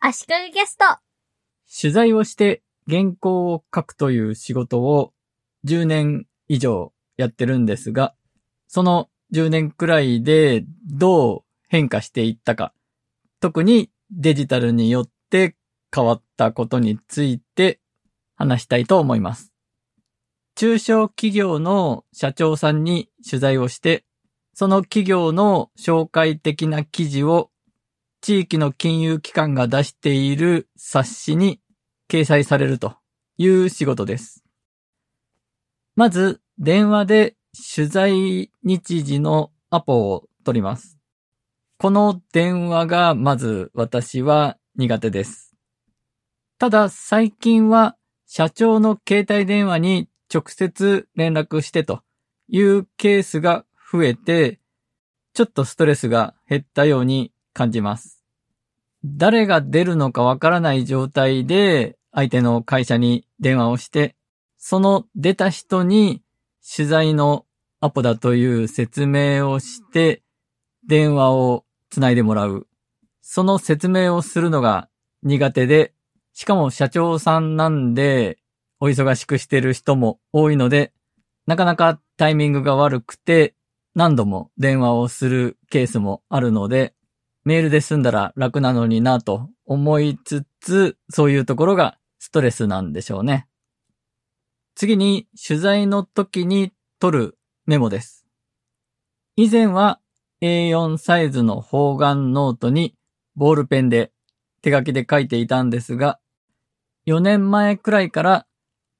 足利ゲスト。取材をして原稿を書くという仕事を10年以上やってるんですが、その10年くらいでどう変化していったか、特にデジタルによって変わったことについて話したいと思います。中小企業の社長さんに取材をして、その企業の紹介的な記事を地域の金融機関が出している冊子に掲載されるという仕事です。まず、電話で取材日時のアポを取ります。この電話がまず私は苦手です。ただ最近は社長の携帯電話に直接連絡してというケースが増えて、ちょっとストレスが減ったように感じます。誰が出るのかわからない状態で相手の会社に電話をして、その出た人に取材のアポだという説明をして、電話をつないでもらう。その説明をするのが苦手で、しかも社長さんなんで、お忙しくしてる人も多いので、なかなかタイミングが悪くて、何度も電話をするケースもあるので、メールで済んだら楽なのになと思いつつ、そういうところがストレスなんでしょうね。次に取材の時に取るメモです。以前は A4 サイズの方眼ノートにボールペンで手書きで書いていたんですが、4年前くらいから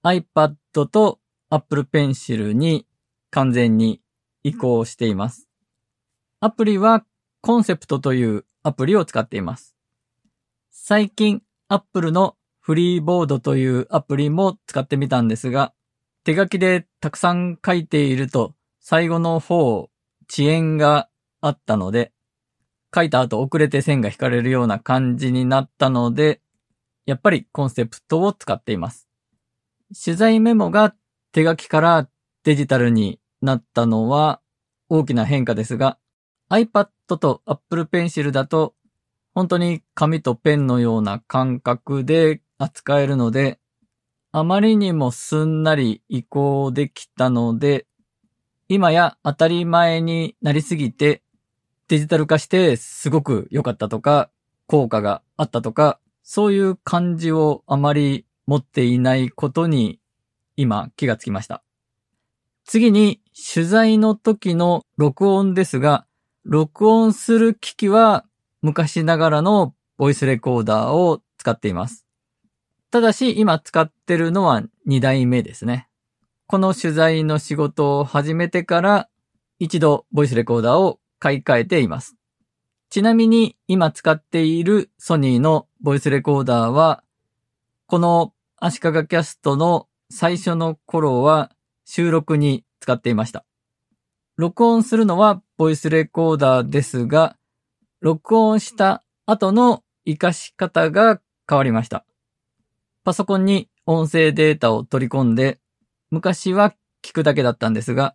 iPad と Apple Pencil に完全に移行しています。アプリはコンセプトというアプリを使っています。最近 Apple のフリーボードというアプリも使ってみたんですが、手書きでたくさん書いていると最後の方遅延があったので、書いた後遅れて線が引かれるような感じになったので、やっぱりコンセプトを使っています。取材メモが手書きからデジタルになったのは大きな変化ですが、iPad と Apple Pencil だと本当に紙とペンのような感覚で扱えるので、あまりにもすんなり移行できたので、今や当たり前になりすぎてデジタル化してすごく良かったとか、効果があったとか、そういう感じをあまり持っていないことに今気がつきました。次に取材の時の録音ですが、録音する機器は昔ながらのボイスレコーダーを使っています。ただし今使ってるのは2代目ですね。この取材の仕事を始めてから一度ボイスレコーダーを買い替えています。ちなみに今使っているソニーのボイスレコーダーは、この足利キャストの最初の頃は収録に使っていました。録音するのはボイスレコーダーですが、録音した後の活かし方が変わりました。パソコンに音声データを取り込んで、昔は聞くだけだったんですが、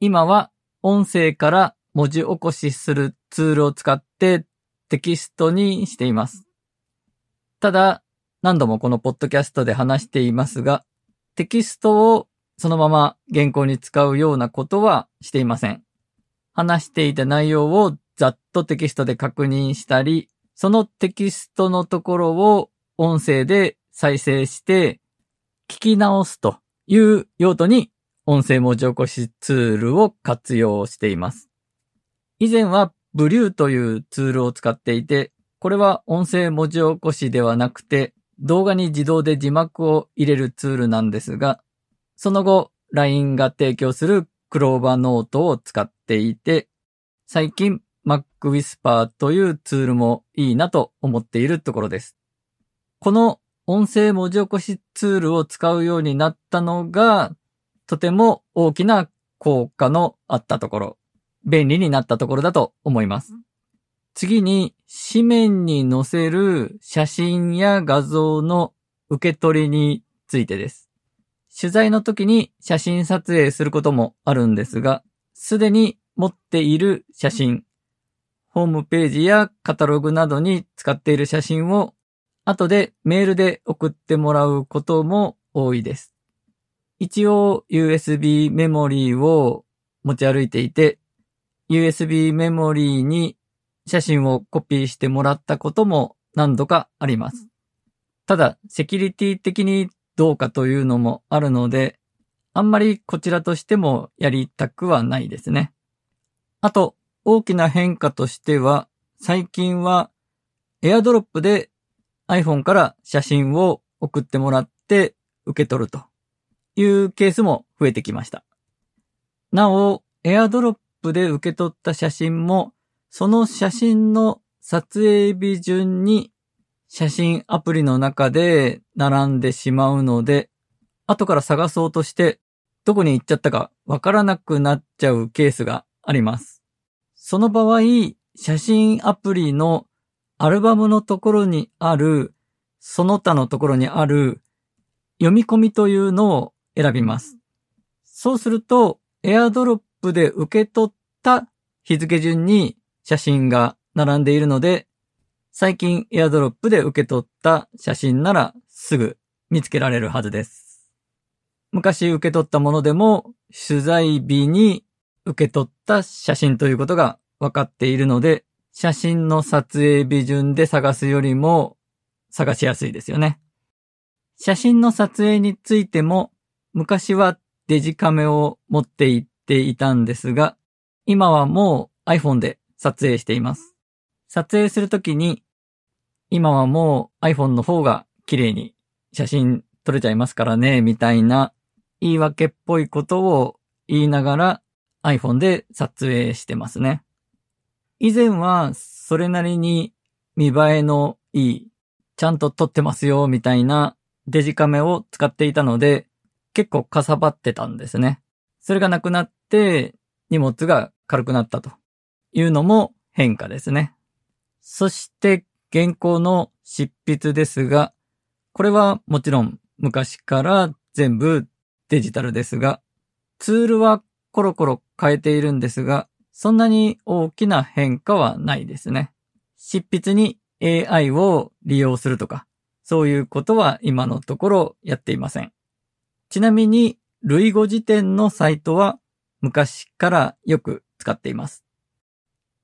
今は音声から文字起こしするツールを使ってテキストにしています。ただ、何度もこのポッドキャストで話していますが、テキストをそのまま原稿に使うようなことはしていません。話していた内容をざっとテキストで確認したり、そのテキストのところを音声で再生して聞き直すという用途に音声文字起こしツールを活用しています。以前はブリューというツールを使っていて、これは音声文字起こしではなくて、動画に自動で字幕を入れるツールなんですが、その後、LINE が提供するクローバーノートを使っていて、最近 Mac Whisper というツールもいいなと思っているところです。この音声文字起こしツールを使うようになったのが、とても大きな効果のあったところ、便利になったところだと思います。次に、紙面に載せる写真や画像の受け取りについてです。取材の時に写真撮影することもあるんですが、すでに持っている写真、ホームページやカタログなどに使っている写真を後でメールで送ってもらうことも多いです。一応 USB メモリーを持ち歩いていて、USB メモリーに写真をコピーしてもらったことも何度かあります。ただ、セキュリティ的にどうかというのもあるので、あんまりこちらとしてもやりたくはないですね。あと、大きな変化としては、最近は AirDrop で iPhone から写真を送ってもらって受け取るというケースも増えてきました。なお、AirDrop で受け取った写真も、その写真の撮影日順に写真アプリの中で並んでしまうので、後から探そうとしてどこに行っちゃったかわからなくなっちゃうケースがあります。その場合、写真アプリのアルバムのところにある、その他のところにある読み込みというのを選びます。そうすると、AirDrop で受け取った日付順に写真が並んでいるので、最近 AirDrop で受け取った写真ならすぐ見つけられるはずです。昔受け取ったものでも取材日に受け取った写真ということが分かっているので、写真の撮影日順で探すよりも探しやすいですよね。写真の撮影についても昔はデジカメを持って行っていたんですが、今はもう iPhone で撮影しています。撮影するときに、今はもう iPhone の方が綺麗に写真撮れちゃいますからね、みたいな言い訳っぽいことを言いながら iPhone で撮影してますね。以前はそれなりに見栄えのいい、ちゃんと撮ってますよ、みたいなデジカメを使っていたので、結構かさばってたんですね。それがなくなって荷物が軽くなったというのも変化ですね。そして原稿の執筆ですが、これはもちろん昔から全部デジタルですが、ツールはコロコロ変えているんですが、そんなに大きな変化はないですね。執筆に AI を利用するとか、そういうことは今のところやっていません。ちなみに、類語辞典のサイトは昔からよく使っています。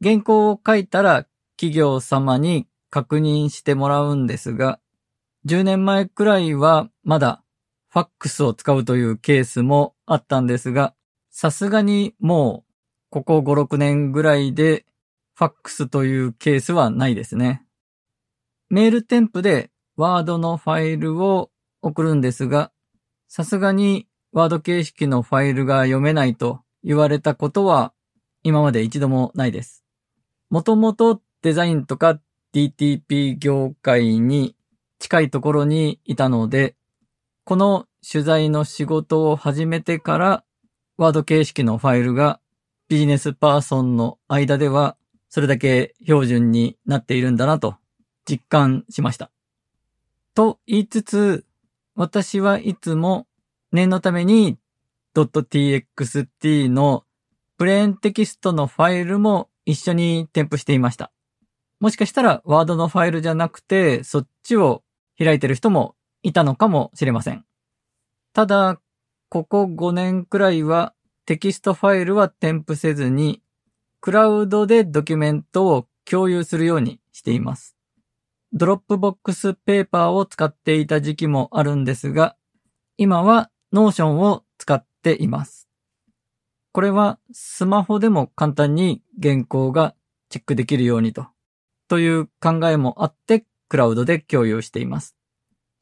原稿を書いたら企業様に確認してもらうんですが、10年前くらいはまだファックスを使うというケースもあったんですが、さすがにもうここ5、6年ぐらいでファックスというケースはないですね。メール添付でワードのファイルを送るんですが、さすがにワード形式のファイルが読めないと言われたことは今まで一度もないです。もともとデザインとか DTP 業界に近いところにいたので、この取材の仕事を始めてからワード形式のファイルがビジネスパーソンの間ではそれだけ標準になっているんだなと実感しました。と言いつつ、私はいつも念のために .txt のプレーンテキストのファイルも一緒に添付していました。もしかしたら Word のファイルじゃなくてそっちを開いてる人もいたのかもしれません。ただ、ここ5年くらいはテキストファイルは添付せずにクラウドでドキュメントを共有するようにしています。 Dropbox Paper を使っていた時期もあるんですが、今は Notion を使っています。これはスマホでも簡単に原稿がチェックできるようにと、という考えもあってクラウドで共有しています。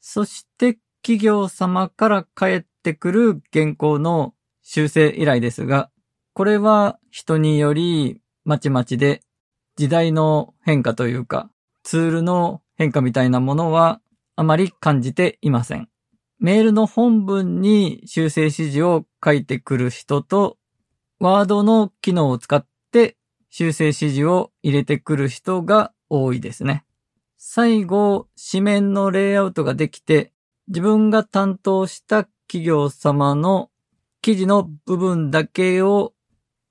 そして企業様から返ってくる原稿の修正依頼ですが、これは人によりまちまちで時代の変化というか、ツールの変化みたいなものはあまり感じていません。メールの本文に修正指示を書いてくる人と、ワードの機能を使って修正指示を入れてくる人が多いですね。最後、紙面のレイアウトができて、自分が担当した企業様の記事の部分だけを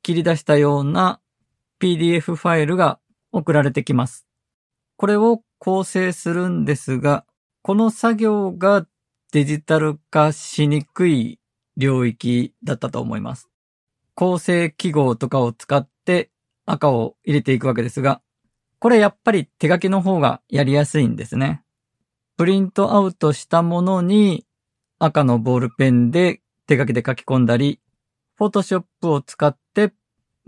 切り出したような PDF ファイルが送られてきます。これを構成するんですが、この作業がデジタル化しにくい領域だったと思います。構成記号とかを使って赤を入れていくわけですが、これやっぱり手書きの方がやりやすいんですね。プリントアウトしたものに赤のボールペンで手書きで書き込んだり、フォトショップを使って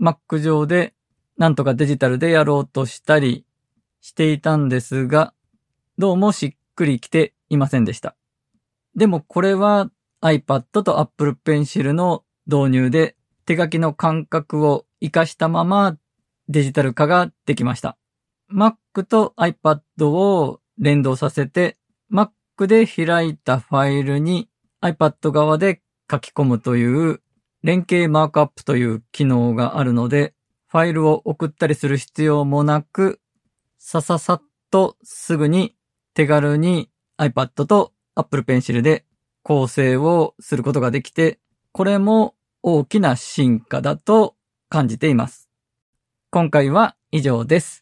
Mac 上でなんとかデジタルでやろうとしたりしていたんですが、どうもしっくりきていませんでした。でもこれは iPad と Apple Pencil の導入で手書きの感覚を活かしたままデジタル化ができました。Mac と iPad を連動させて Mac で開いたファイルに iPad 側で書き込むという連携マークアップという機能があるので、ファイルを送ったりする必要もなく、さささっとすぐに手軽に iPad と Apple Pencil で構成をすることができて、これも大きな進化だと感じています。今回は以上です。